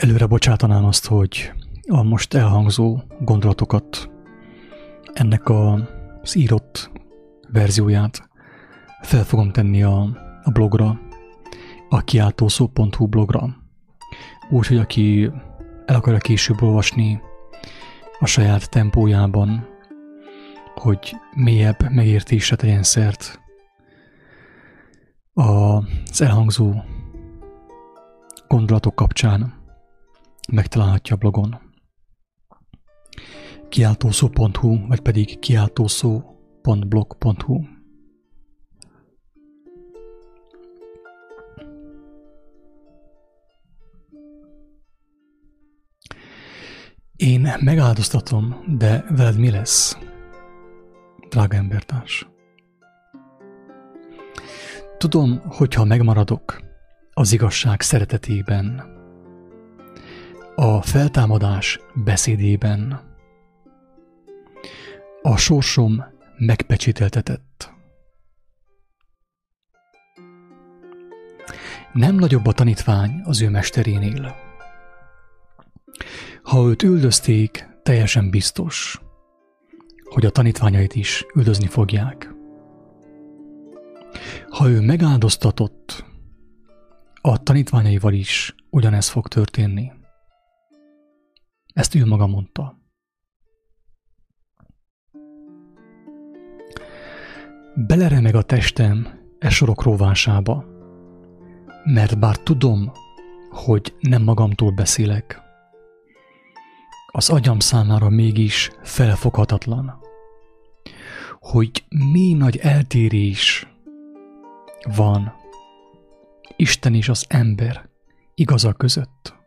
Előre bocsátanám azt, hogy a most elhangzó gondolatokat, ennek a, az írott verzióját fel fogom tenni a, a blogra, a kiáltószó.hu blogra. Úgyhogy aki el akarja később olvasni a saját tempójában, hogy mélyebb megértésre tegyen szert az elhangzó gondolatok kapcsán megtalálhatja blogon. kiáltószó.hu, vagy pedig kiáltószó.blog.hu Én megáldoztatom, de veled mi lesz, drága embertárs? Tudom, hogyha megmaradok az igazság szeretetében, a feltámadás beszédében, a sorsom megpecsételtetett. Nem nagyobb a tanítvány az ő mesterénél. Ha őt üldözték, teljesen biztos, hogy a tanítványait is üldözni fogják. Ha ő megáldoztatott, a tanítványaival is ugyanez fog történni. Ezt ő maga mondta. Beleremeg a testem e sorok róvásába, mert bár tudom, hogy nem magamtól beszélek, az agyam számára mégis felfoghatatlan, hogy mi nagy eltérés van Isten és az ember igaza között.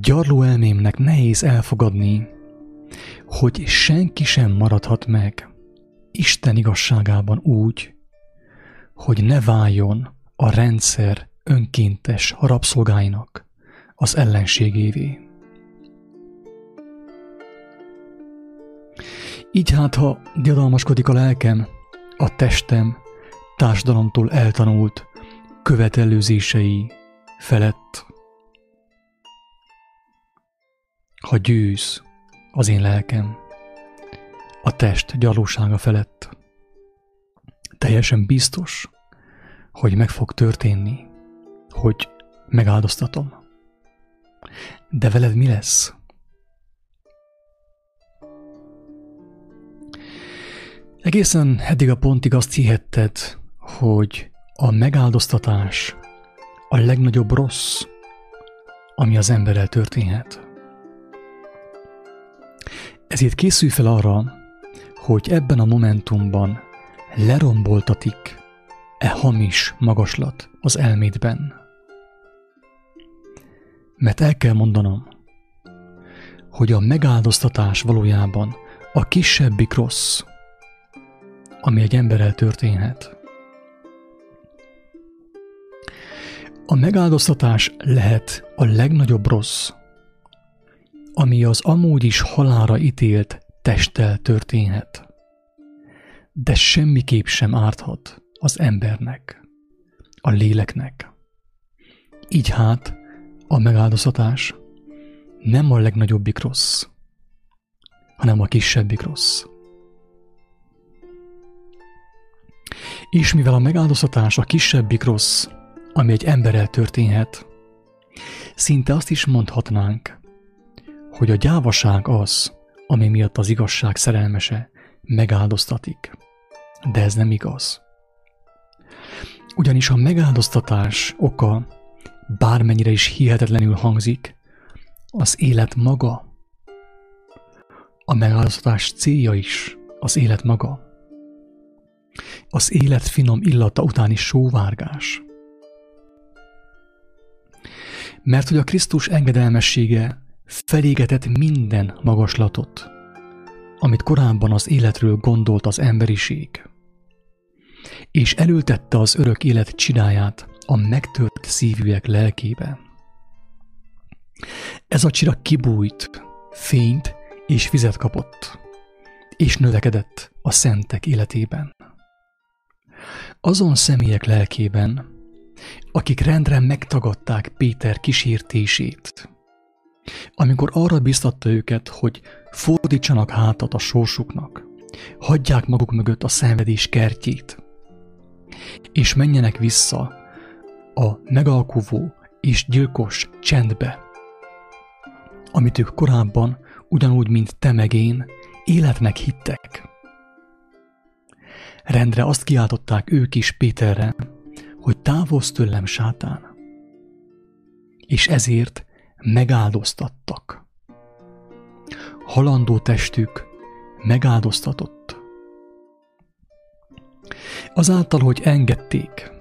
Gyarló elmémnek nehéz elfogadni, hogy senki sem maradhat meg Isten igazságában úgy, hogy ne váljon a rendszer önkéntes rabszolgáinak az ellenségévé. Így hát, ha diadalmaskodik a lelkem, a testem társadalomtól eltanult követelőzései felett, ha győz az én lelkem a test gyalósága felett, teljesen biztos, hogy meg fog történni, hogy megáldoztatom. De veled mi lesz? Egészen eddig a pontig azt hihetted, hogy a megáldoztatás a legnagyobb rossz, ami az emberrel történhet. Ezért készülj fel arra, hogy ebben a momentumban leromboltatik e hamis magaslat az elmédben. Mert el kell mondanom, hogy a megáldoztatás valójában a kisebbik rossz, ami egy emberrel történhet. A megáldoztatás lehet a legnagyobb rossz, ami az amúgy is halára ítélt testtel történhet, de semmiképp sem árthat az embernek, a léleknek. Így hát a megáldoztatás nem a legnagyobbik rossz, hanem a kisebbik rossz. És mivel a megáldoztatás a kisebbik rossz, ami egy emberrel történhet, szinte azt is mondhatnánk, hogy a gyávaság az, ami miatt az igazság szerelmese megáldoztatik. De ez nem igaz. Ugyanis a megáldoztatás oka, bármennyire is hihetetlenül hangzik, az élet maga. A megáldoztatás célja is az élet maga. Az élet finom illata utáni sóvárgás. Mert hogy a Krisztus engedelmessége felégetett minden magaslatot, amit korábban az életről gondolt az emberiség, és elültette az örök élet csiráját a megtört szívűek lelkébe. Ez a csira kibújt, fényt és vizet kapott, és növekedett a szentek életében. Azon személyek lelkében, akik rendre megtagadták Péter kísértését. Amikor arra biztatta őket, hogy fordítsanak hátat a sorsuknak, hagyják maguk mögött a szenvedés kertjét, és menjenek vissza a megalkuvó és gyilkos csendbe, amit ők korábban, ugyanúgy, mint te meg én, életnek hittek. Rendre azt kiáltották ők is Péterre, hogy távozz tőlem, sátán. És ezért megáldoztattak. Halandó testük megáldoztatott. Azáltal, hogy engedték,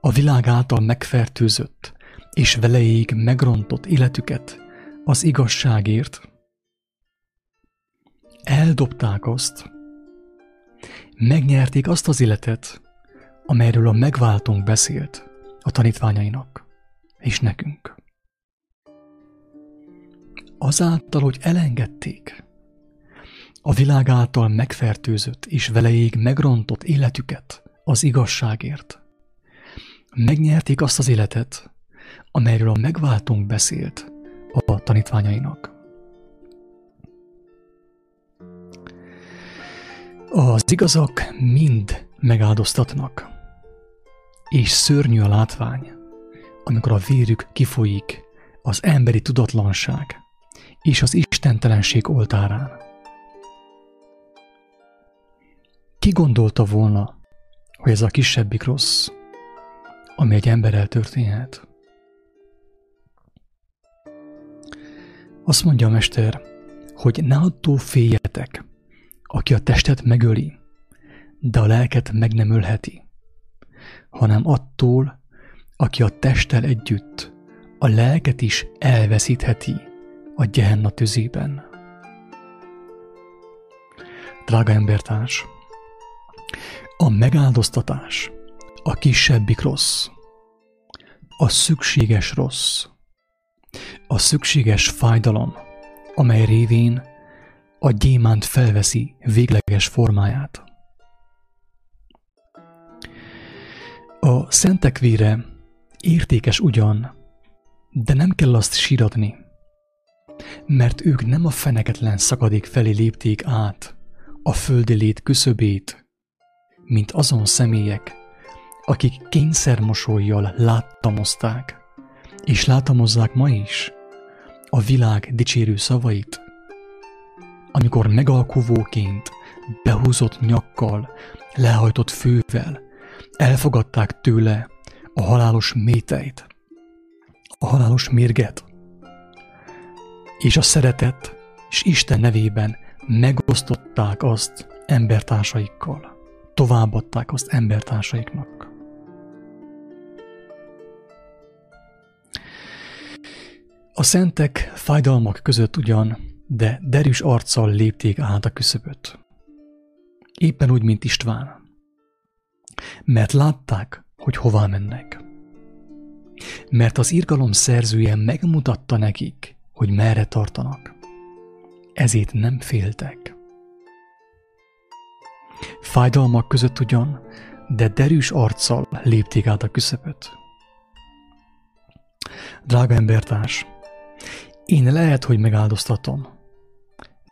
a világ által megfertőzött és veleig megrontott életüket az igazságért, eldobták azt, megnyerték azt az életet, amelyről a megváltónk beszélt a tanítványainak és nekünk. Azáltal, hogy elengedték a világ által megfertőzött és veleig megrontott életüket az igazságért, megnyerték azt az életet, amelyről a megváltónk beszélt a tanítványainak. Az igazak mind megáldoztatnak, és szörnyű a látvány, amikor a vérük kifolyik az emberi tudatlanság és az istentelenség oltárán. Ki gondolta volna, hogy ez a kisebbik rossz, ami egy emberrel történhet? Azt mondja a mester, hogy ne attól féljetek, aki a testet megöli, de a lelket meg nem ölheti, hanem attól, aki a testtel együtt a lelket is elveszítheti a gyehenna tüzében. Drága embertárs, a megáldoztatás, a kisebbik rossz, a szükséges rossz, a szükséges fájdalom, amely révén a gyémánt felveszi végleges formáját. A szentek vére értékes ugyan, de nem kell azt síratni, mert ők nem a feneketlen szakadék felé lépték át a földi lét küszöbét, mint azon személyek, akik kényszermosolyjal láttamozták, és látamozzák ma is a világ dicsérő szavait, amikor megalkuvóként, behúzott nyakkal, lehajtott fővel elfogadták tőle a halálos méteit, a halálos mérget, és a szeretet és Isten nevében megosztották azt embertársaikkal, továbbadták azt embertársaiknak. A szentek fájdalmak között ugyan, de derűs arccal lépték át a küszöböt. Éppen úgy, mint István. Mert látták, hogy hová mennek. Mert az irgalom szerzője megmutatta nekik, hogy merre tartanak. Ezért nem féltek. Fájdalmak között ugyan, de derűs arccal lépték át a küszöböt. Drága embertárs, én lehet, hogy megáldoztatom,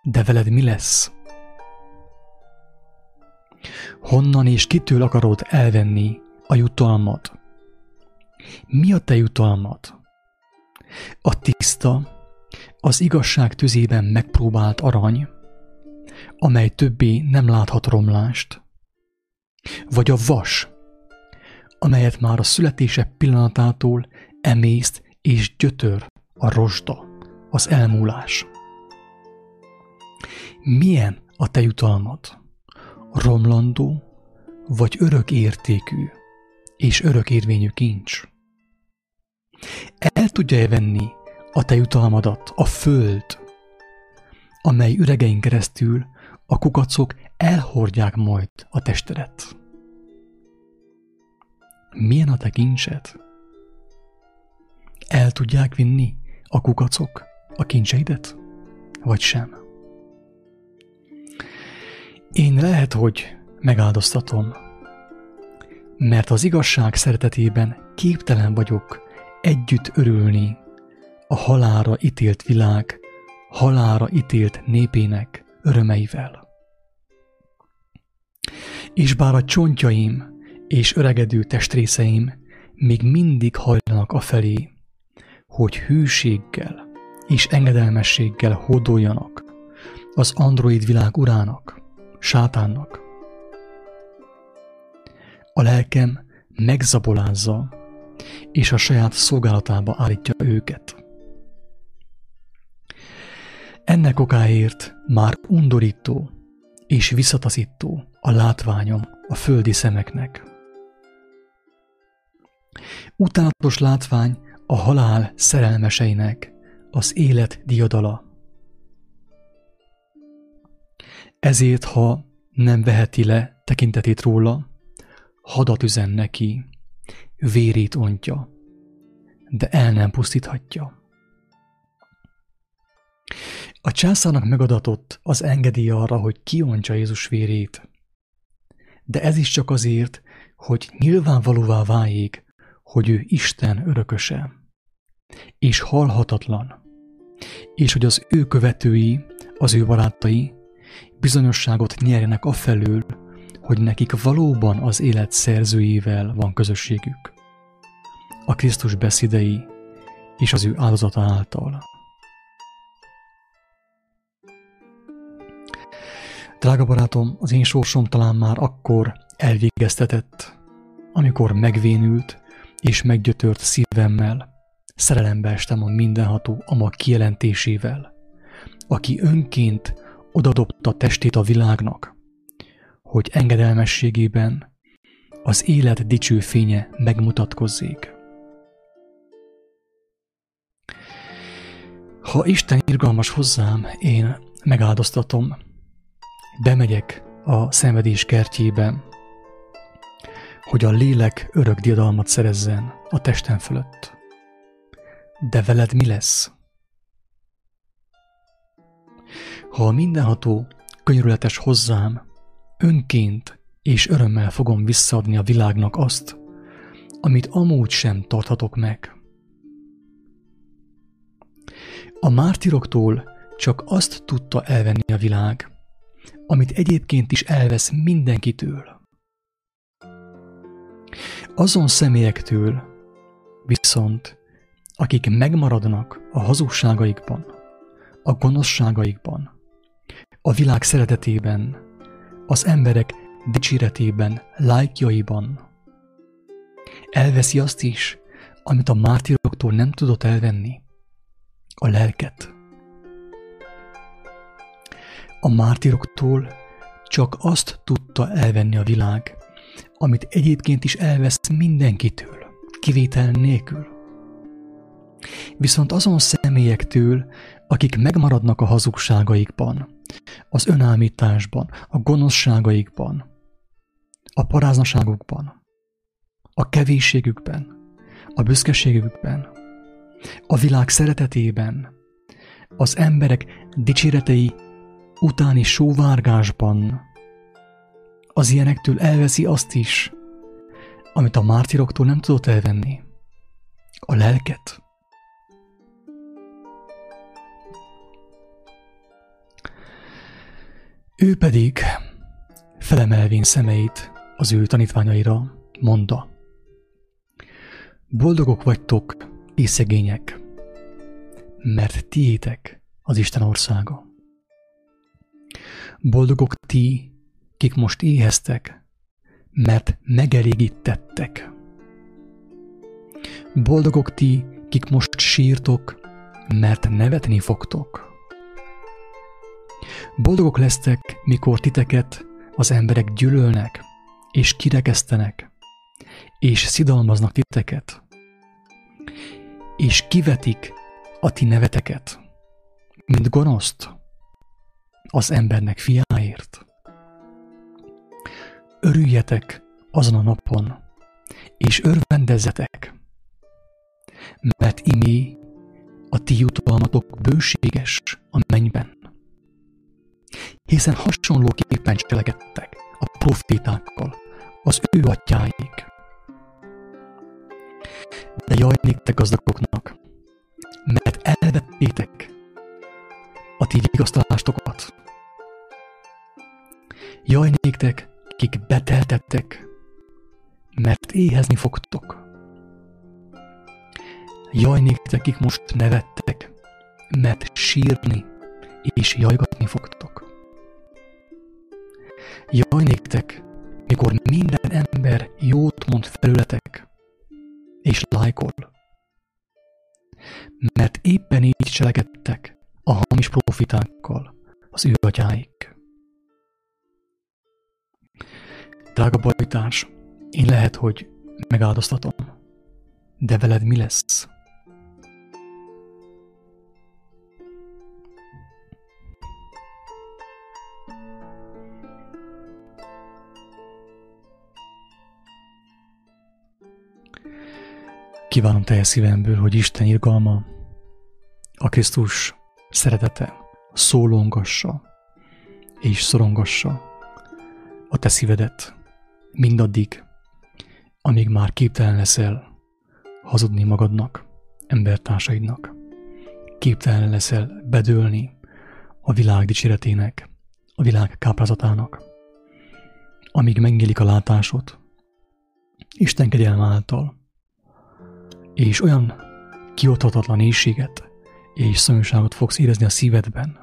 de veled mi lesz? Honnan és kitől akarod elvenni a jutalmat? Mi a te jutalmad? A tiszta, az igazság tüzében megpróbált arany, amely többé nem láthat romlást, vagy a vas, amelyet már a születése pillanatától emészt és gyötör a rozsda, az elmúlás. Milyen a te jutalmad? Romlandó, vagy örök értékű és örök érvényű kincs? El tudja-e venni a te jutalmadat a föld, amely üregein keresztül a kukacok elhordják majd a testedet? Milyen a te kincsed? El tudják vinni a kukacok a kincseidet? Vagy sem? Én lehet, hogy megáldoztatom, mert az igazság szeretetében képtelen vagyok együtt örülni a halára ítélt világ, halára ítélt népének örömeivel. És bár a csontjaim és öregedő testrészeim még mindig hajlanak afelé, hogy hűséggel és engedelmességgel hódoljanak az android világ urának, sátánnak. A lelkem megzabolázza, és a saját szolgálatába állítja őket. Ennek okáért már undorító és visszataszító a látványom a földi szemeknek. Utálatos látvány a halál szerelmeseinek az élet diadala. Ezért, ha nem veheti le tekintetét róla, hadat üzen neki, vérét ontja, de el nem pusztíthatja. A császárnak megadatott az engedély arra, hogy kiontja Jézus vérét, de ez is csak azért, hogy nyilvánvalóvá váljék, hogy ő Isten örököse, és halhatatlan, és hogy az ő követői, az ő barátai bizonyosságot nyerjenek afelől, hogy nekik valóban az élet szerzőjével van közösségük. A Krisztus beszédei és az ő áldozata által. Drága barátom, az én sorsom talán már akkor elvégeztetett, amikor megvénült és meggyötört szívemmel, szerelembe estem a mindenható ama kijelentésével, aki önként odadobta testét a világnak, hogy engedelmességében az élet dicső fénye megmutatkozzék. Ha Isten irgalmas hozzám, én megáldoztatom, bemegyek a szenvedés kertjébe, hogy a lélek örök diadalmat szerezzen a testem fölött. De veled mi lesz? Ha a mindenható könyörületes hozzám, önként és örömmel fogom visszaadni a világnak azt, amit amúgy sem tarthatok meg. A mártiroktól csak azt tudta elvenni a világ, amit egyébként is elvesz mindenkitől. Azon személyektől viszont, akik megmaradnak a hazugságaikban, a gonoszságaikban, a világ szeretetében, az emberek dicséretében, lájkjaiban. Elveszi azt is, amit a mártíroktól nem tudott elvenni, a lelket. A mártíroktól csak azt tudta elvenni a világ, amit egyébként is elvesz mindenkitől, kivétel nélkül. Viszont azon személyektől, akik megmaradnak a hazugságaikban, az önállításban, a gonoszságaikban, a paráznaságukban, a kevésségükben, a büszkeségükben, a világ szeretetében, az emberek dicséretei utáni sóvárgásban, az ilyenektől elveszi azt is, amit a mártiroktól nem tudott elvenni, a lelket. Ő pedig, felemelvén szemeit az ő tanítványaira, mondta, Boldogok vagytok, és szegények, mert tiétek az Isten országa. Boldogok ti, kik most éheztek, mert megelégítettek. Boldogok ti, kik most sírtok, mert nevetni fogtok. Boldogok lesztek, mikor titeket az emberek gyűlölnek, és kirekesztenek, és szidalmaznak titeket, és kivetik a ti neveteket, mint gonoszt az embernek fiáért. Örüljetek azon a napon, és örvendezzetek, mert imé a ti jutalmatok bőséges a mennyben hiszen hasonlóképpen cselekedtek a profétákkal, az ő atyáik. jaj néktek gazdagoknak, mert elvettétek a ti vigasztalástokat. Jaj néktek, kik beteltettek, mert éhezni fogtok. Jaj néktek, kik most nevettek, mert sírni és jajgatni fogtok. Jaj néktek, mikor minden ember jót mond felületek, és lájkol. Mert éppen így cselekedtek a hamis profitákkal az ő atyáik. Drága bajtárs, én lehet, hogy megáldoztatom, de veled mi lesz? Kívánom teljes szívemből, hogy Isten irgalma, a Krisztus szeretete szólongassa és szorongassa a te szívedet mindaddig, amíg már képtelen leszel hazudni magadnak, embertársaidnak. Képtelen leszel bedőlni a világ dicséretének, a világ káprázatának. Amíg megnyílik a látásod, Isten kegyelme által, és olyan kiothatatlan éjséget és szomjúságot fogsz érezni a szívedben,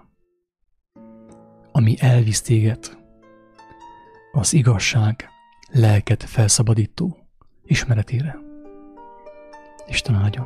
ami elvisz téged az igazság lelket felszabadító ismeretére. Isten áldjon!